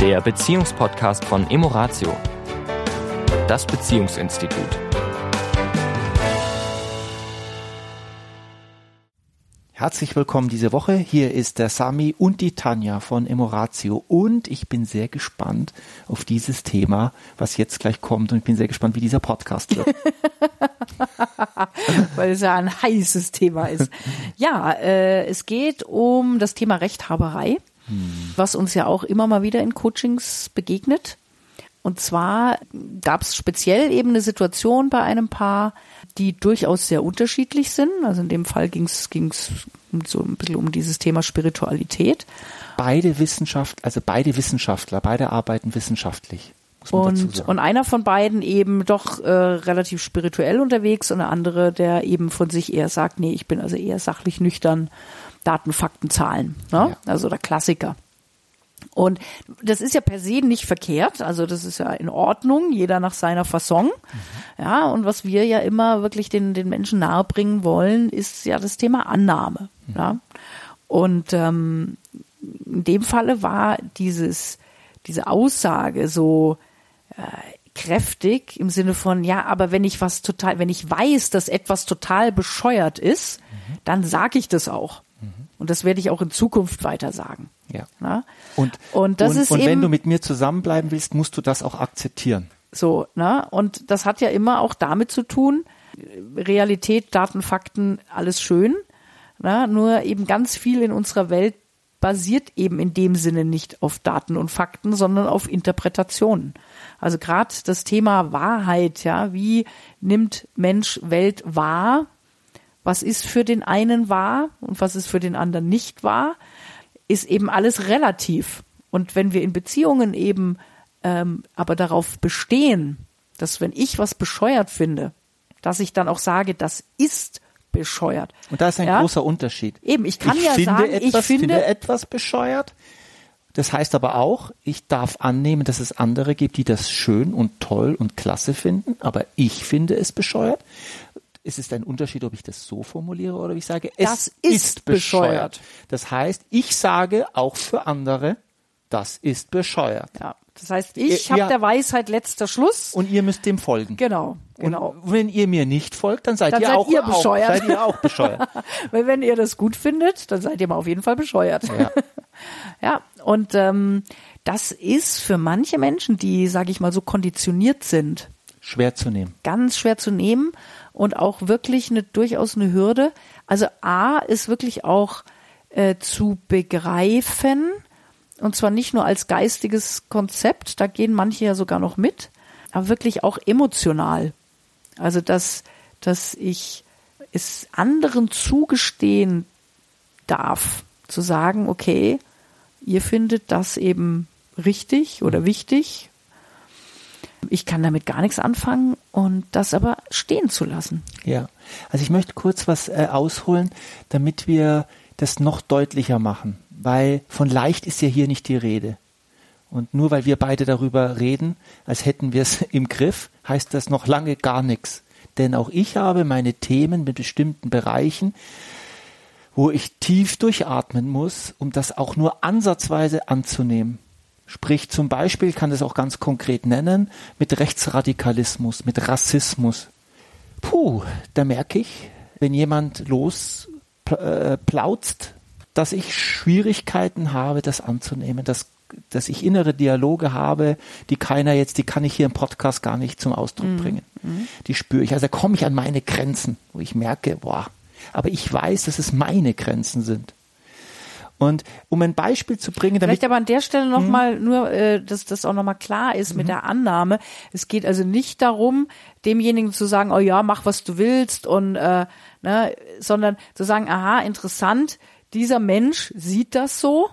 der Beziehungspodcast von Emoratio, das Beziehungsinstitut. Herzlich willkommen diese Woche. Hier ist der Sami und die Tanja von Emoratio und ich bin sehr gespannt auf dieses Thema, was jetzt gleich kommt und ich bin sehr gespannt, wie dieser Podcast wird. Weil es ja ein heißes Thema ist. Ja, äh, es geht um das Thema Rechthaberei. Was uns ja auch immer mal wieder in Coachings begegnet. Und zwar gab es speziell eben eine Situation bei einem Paar, die durchaus sehr unterschiedlich sind. Also in dem Fall ging es so ein bisschen um dieses Thema Spiritualität. Beide Wissenschaft, also beide Wissenschaftler, beide arbeiten wissenschaftlich. Und, und einer von beiden eben doch äh, relativ spirituell unterwegs und der andere, der eben von sich eher sagt, nee, ich bin also eher sachlich nüchtern, Daten, Fakten, Zahlen. Ne? Ja. Also der Klassiker. Und das ist ja per se nicht verkehrt, also das ist ja in Ordnung, jeder nach seiner Fasson. Mhm. Ja, und was wir ja immer wirklich den, den Menschen nahebringen wollen, ist ja das Thema Annahme. Mhm. Ja. Und ähm, in dem Falle war dieses, diese Aussage so äh, kräftig im Sinne von, ja, aber wenn ich was total, wenn ich weiß, dass etwas total bescheuert ist, mhm. dann sage ich das auch. Und das werde ich auch in Zukunft weiter sagen. Ja. Na? Und, und, das und, ist und wenn du mit mir zusammenbleiben willst, musst du das auch akzeptieren. So, ne? Und das hat ja immer auch damit zu tun, Realität, Daten, Fakten, alles schön. Na? Nur eben ganz viel in unserer Welt basiert eben in dem Sinne nicht auf Daten und Fakten, sondern auf Interpretationen. Also gerade das Thema Wahrheit, ja, wie nimmt Mensch Welt wahr? was ist für den einen wahr und was ist für den anderen nicht wahr, ist eben alles relativ. Und wenn wir in Beziehungen eben ähm, aber darauf bestehen, dass wenn ich was bescheuert finde, dass ich dann auch sage, das ist bescheuert. Und da ist ein ja? großer Unterschied. Eben, ich kann ich ja sagen, etwas, ich finde, finde etwas bescheuert. Das heißt aber auch, ich darf annehmen, dass es andere gibt, die das schön und toll und klasse finden, aber ich finde es bescheuert es ist ein Unterschied, ob ich das so formuliere oder ob ich sage, es das ist, ist bescheuert. bescheuert. Das heißt, ich sage auch für andere, das ist bescheuert. Ja. Das heißt, ich habe der Weisheit letzter Schluss. Und ihr müsst dem folgen. Genau, genau. Und wenn ihr mir nicht folgt, dann seid, dann ihr, seid auch, ihr bescheuert. Auch, seid ihr auch bescheuert. Weil wenn ihr das gut findet, dann seid ihr mal auf jeden Fall bescheuert. Ja, ja und ähm, das ist für manche Menschen, die, sage ich mal, so konditioniert sind, schwer zu nehmen. Ganz schwer zu nehmen und auch wirklich eine durchaus eine Hürde. Also A ist wirklich auch äh, zu begreifen und zwar nicht nur als geistiges Konzept, da gehen manche ja sogar noch mit, aber wirklich auch emotional. Also dass dass ich es anderen zugestehen darf, zu sagen, okay, ihr findet das eben richtig oder mhm. wichtig ich kann damit gar nichts anfangen und das aber stehen zu lassen. Ja, also ich möchte kurz was äh, ausholen, damit wir das noch deutlicher machen, weil von leicht ist ja hier nicht die Rede. Und nur weil wir beide darüber reden, als hätten wir es im Griff, heißt das noch lange gar nichts. Denn auch ich habe meine Themen mit bestimmten Bereichen, wo ich tief durchatmen muss, um das auch nur ansatzweise anzunehmen. Sprich zum Beispiel, kann das auch ganz konkret nennen, mit Rechtsradikalismus, mit Rassismus. Puh, da merke ich, wenn jemand losplautzt, äh, dass ich Schwierigkeiten habe, das anzunehmen, dass, dass ich innere Dialoge habe, die keiner jetzt, die kann ich hier im Podcast gar nicht zum Ausdruck mhm. bringen. Mhm. Die spüre ich. Also da komme ich an meine Grenzen, wo ich merke, boah, aber ich weiß, dass es meine Grenzen sind. Und um ein Beispiel zu bringen, damit Vielleicht aber an der Stelle nochmal mhm. nur, äh, dass das auch nochmal klar ist mit mhm. der Annahme. Es geht also nicht darum, demjenigen zu sagen, oh ja, mach was du willst und äh, ne, sondern zu sagen, aha, interessant, dieser Mensch sieht das so,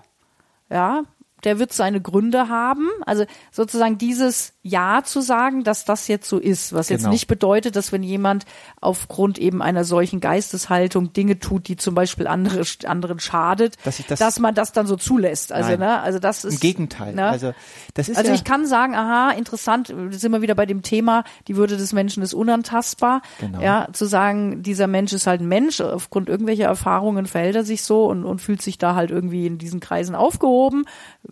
ja, der wird seine Gründe haben. Also sozusagen dieses Ja zu sagen, dass das jetzt so ist, was jetzt Genau. nicht bedeutet, dass wenn jemand aufgrund eben einer solchen Geisteshaltung Dinge tut, die zum Beispiel andere, anderen schadet, Dass ich das- man das dann so zulässt. Also, Nein. ne, also das ist Im Gegenteil. Ne? Also das ist Also ja, ich kann sagen, aha, interessant, sind wir wieder bei dem Thema, die Würde des Menschen ist unantastbar. Genau. Ja, zu sagen, dieser Mensch ist halt ein Mensch, aufgrund irgendwelcher Erfahrungen verhält er sich so und, und fühlt sich da halt irgendwie in diesen Kreisen aufgehoben,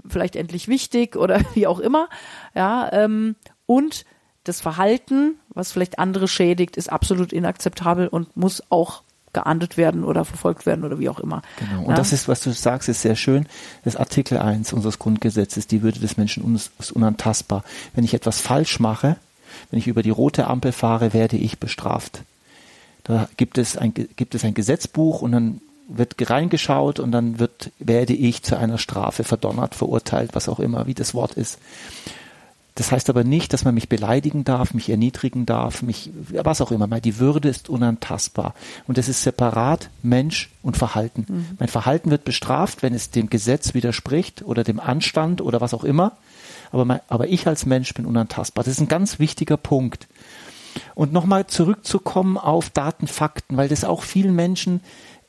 vielleicht endlich wichtig oder wie auch immer. Ja, ähm, und das Verhalten, was vielleicht andere schädigt, ist absolut inakzeptabel und muss auch geahndet werden oder verfolgt werden oder wie auch immer. Genau. Und Ja? das ist, was du sagst, ist sehr schön. Das Artikel 1 unseres Grundgesetzes, die Würde des Menschen ist unantastbar. Wenn ich etwas falsch mache, wenn ich über die rote Ampel fahre, werde ich bestraft. Da gibt es ein, gibt es ein Gesetzbuch und dann wird reingeschaut und dann wird, werde ich zu einer Strafe verdonnert, verurteilt, was auch immer, wie das Wort ist. Das heißt aber nicht, dass man mich beleidigen darf, mich erniedrigen darf, mich, was auch immer. Die Würde ist unantastbar. Und das ist separat Mensch und Verhalten. Mein Verhalten wird bestraft, wenn es dem Gesetz widerspricht oder dem Anstand oder was auch immer. Aber, mein, aber ich als Mensch bin unantastbar. Das ist ein ganz wichtiger Punkt. Und nochmal zurückzukommen auf Daten, Fakten, weil das auch vielen Menschen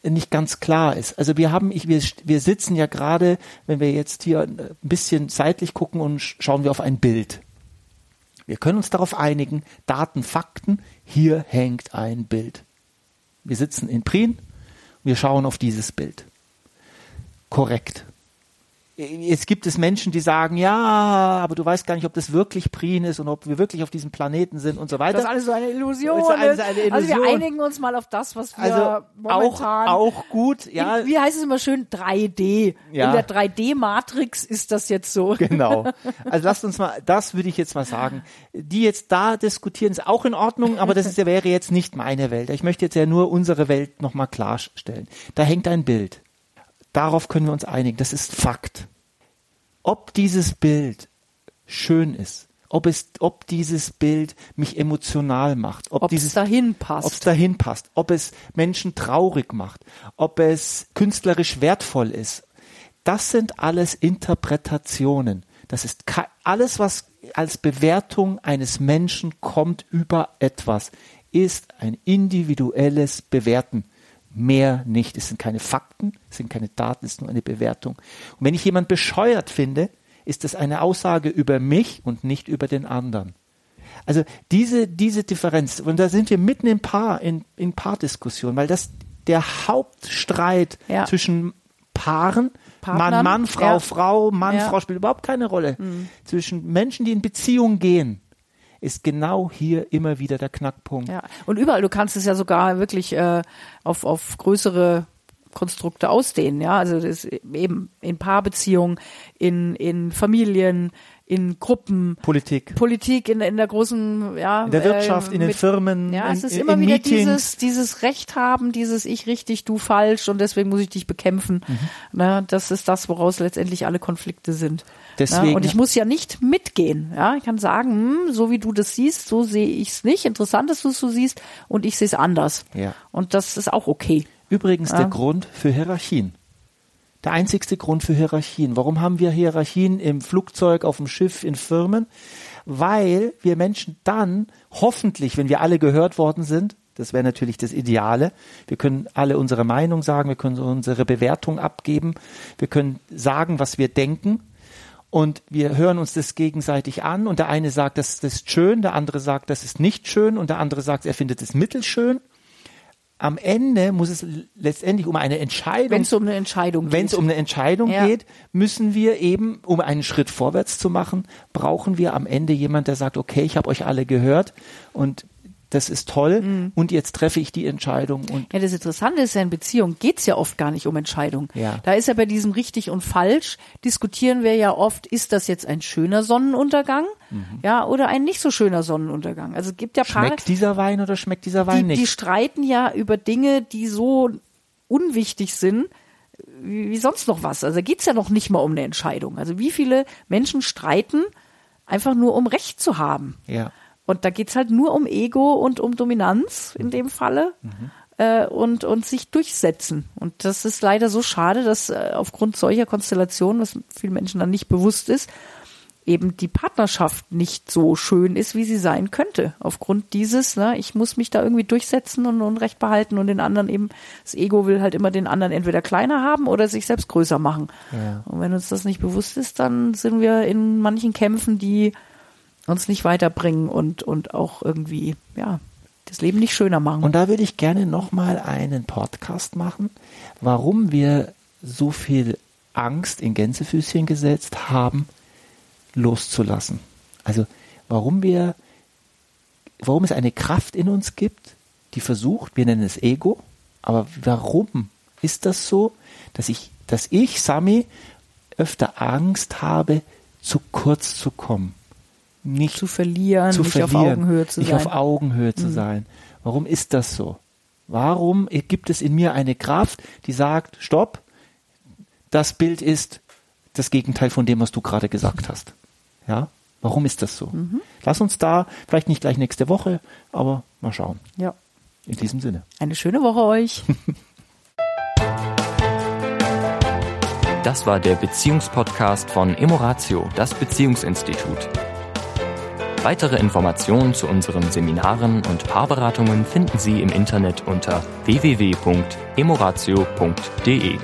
nicht ganz klar ist. Also wir haben, ich, wir, wir sitzen ja gerade, wenn wir jetzt hier ein bisschen seitlich gucken und sch- schauen wir auf ein Bild. Wir können uns darauf einigen, Daten, Fakten, hier hängt ein Bild. Wir sitzen in Prien, wir schauen auf dieses Bild. Korrekt. Es gibt es Menschen, die sagen, ja, aber du weißt gar nicht, ob das wirklich Prien ist und ob wir wirklich auf diesem Planeten sind und so weiter. Das ist alles so eine Illusion. Das ist alles eine Also wir Illusion. einigen uns mal auf das, was wir also auch, momentan auch gut, ja. In, wie heißt es immer schön? 3D. Ja. In der 3D-Matrix ist das jetzt so. Genau. Also lasst uns mal, das würde ich jetzt mal sagen. Die jetzt da diskutieren, ist auch in Ordnung, aber das ist, wäre jetzt nicht meine Welt. Ich möchte jetzt ja nur unsere Welt nochmal klarstellen. Da hängt ein Bild. Darauf können wir uns einigen. Das ist Fakt. Ob dieses Bild schön ist, ob es, ob dieses Bild mich emotional macht, ob, Ob dieses es dahin ob es passt. dahin passt, ob es Menschen traurig macht, ob es künstlerisch wertvoll ist. Das sind alles Interpretationen. Das ist alles, was als Bewertung eines Menschen kommt über etwas, ist ein individuelles Bewerten. Mehr nicht. Es sind keine Fakten, es sind keine Daten, es ist nur eine Bewertung. Und wenn ich jemand bescheuert finde, ist das eine Aussage über mich und nicht über den anderen. Also diese, diese Differenz, und da sind wir mitten im Paar, in, in Paardiskussion, weil das der Hauptstreit Ja. zwischen Paaren, Mann, Partnern, Mann, Frau, ja. Frau, Mann, Ja. Mhm. Frau spielt überhaupt keine Rolle. Zwischen Menschen, die in Beziehung gehen, ist genau hier immer wieder der Knackpunkt. Ja. Und überall, du kannst es ja sogar wirklich äh, auf, auf größere Konstrukte ausdehnen, ja. Also das eben in Paarbeziehungen, in, in Familien, in Gruppen, Politik. Politik in, in der großen, ja. In der Wirtschaft, äh, in den mit- Firmen, Ja, in, es ist in, immer in wieder Meetings. dieses, dieses Recht haben, dieses Ich richtig, du falsch und deswegen muss ich dich bekämpfen. Mhm. Na, das ist das, woraus letztendlich alle Konflikte sind. Deswegen- Na, und ich muss ja nicht mitgehen. Ja, ich kann sagen, hm, so wie du das siehst, so sehe ich es nicht. Interessant, dass du es so siehst und ich sehe es anders. Ja. Und das ist auch okay. Übrigens Ja. der Grund für Hierarchien. Der einzigste Grund für Hierarchien. Warum haben wir Hierarchien im Flugzeug, auf dem Schiff, in Firmen? Weil wir Menschen dann hoffentlich, wenn wir alle gehört worden sind, das wäre natürlich das Ideale. Wir können alle unsere Meinung sagen, wir können unsere Bewertung abgeben, wir können sagen, was wir denken und wir hören uns das gegenseitig an und der eine sagt, das, das ist schön, der andere sagt, das ist nicht schön und der andere sagt, er findet es mittelschön am Ende muss es letztendlich um eine Entscheidung, Wenn es um eine Entscheidung geht. wenn es um eine Entscheidung Ja. geht, müssen wir eben, um einen Schritt vorwärts zu machen, brauchen wir am Ende jemand, der sagt, okay, ich habe euch alle gehört und das ist toll Mhm. und jetzt treffe ich die Entscheidung und Ja, das Interessante ist ja, in Beziehungen geht's ja oft gar nicht um Entscheidung. Ja. Da ist ja bei diesem richtig und falsch, diskutieren wir ja oft, ist das jetzt ein schöner Sonnenuntergang, ja, oder ein nicht so schöner Sonnenuntergang. Also es gibt ja Paare, Mhm. schmeckt dieser Wein oder schmeckt dieser Wein die, die nicht? streiten ja über Dinge, die so unwichtig sind, wie, wie sonst noch was. Also da geht's ja noch nicht mal um eine Entscheidung. Also wie viele Menschen streiten einfach nur um Recht zu haben. ja. Und da geht's halt nur um Ego und um Dominanz in dem Falle äh, und, und sich durchsetzen. Und das ist leider so schade, dass äh, aufgrund solcher Konstellationen, was vielen Menschen dann nicht bewusst ist, eben die Partnerschaft nicht so schön ist, wie sie sein könnte. Aufgrund dieses, ne, ich muss mich da irgendwie durchsetzen und, und Recht behalten und den anderen eben, das Ego will halt immer den anderen entweder kleiner haben oder sich selbst größer machen. Ja. Und wenn uns das nicht bewusst ist, dann sind wir in manchen Kämpfen, die uns nicht weiterbringen und, und auch irgendwie, ja, das Leben nicht schöner machen. Und da würde ich gerne nochmal einen Podcast machen, warum wir so viel Angst in Gänsefüßchen gesetzt haben, loszulassen. Also warum wir, warum es eine Kraft in uns gibt, die versucht, wir nennen es Ego, aber warum ist das so, dass ich, dass ich, Sami, öfter Angst habe, zu kurz zu kommen? Nicht zu verlieren, zu nicht verlieren, auf Augenhöhe zu nicht sein. auf Augenhöhe zu Mhm. sein. Warum ist das so? Warum gibt es in mir eine Kraft, die sagt, stopp, das Bild ist das Gegenteil von dem, was du gerade gesagt hast. Ja? Warum ist das so? Mhm. Lass uns da, vielleicht nicht gleich nächste Woche, aber mal schauen. ja. In diesem Sinne. Eine schöne Woche euch. Das war der Beziehungspodcast von Emoratio, das Beziehungsinstitut. Weitere Informationen zu unseren Seminaren und Paarberatungen finden Sie im Internet unter www.emoratio.de.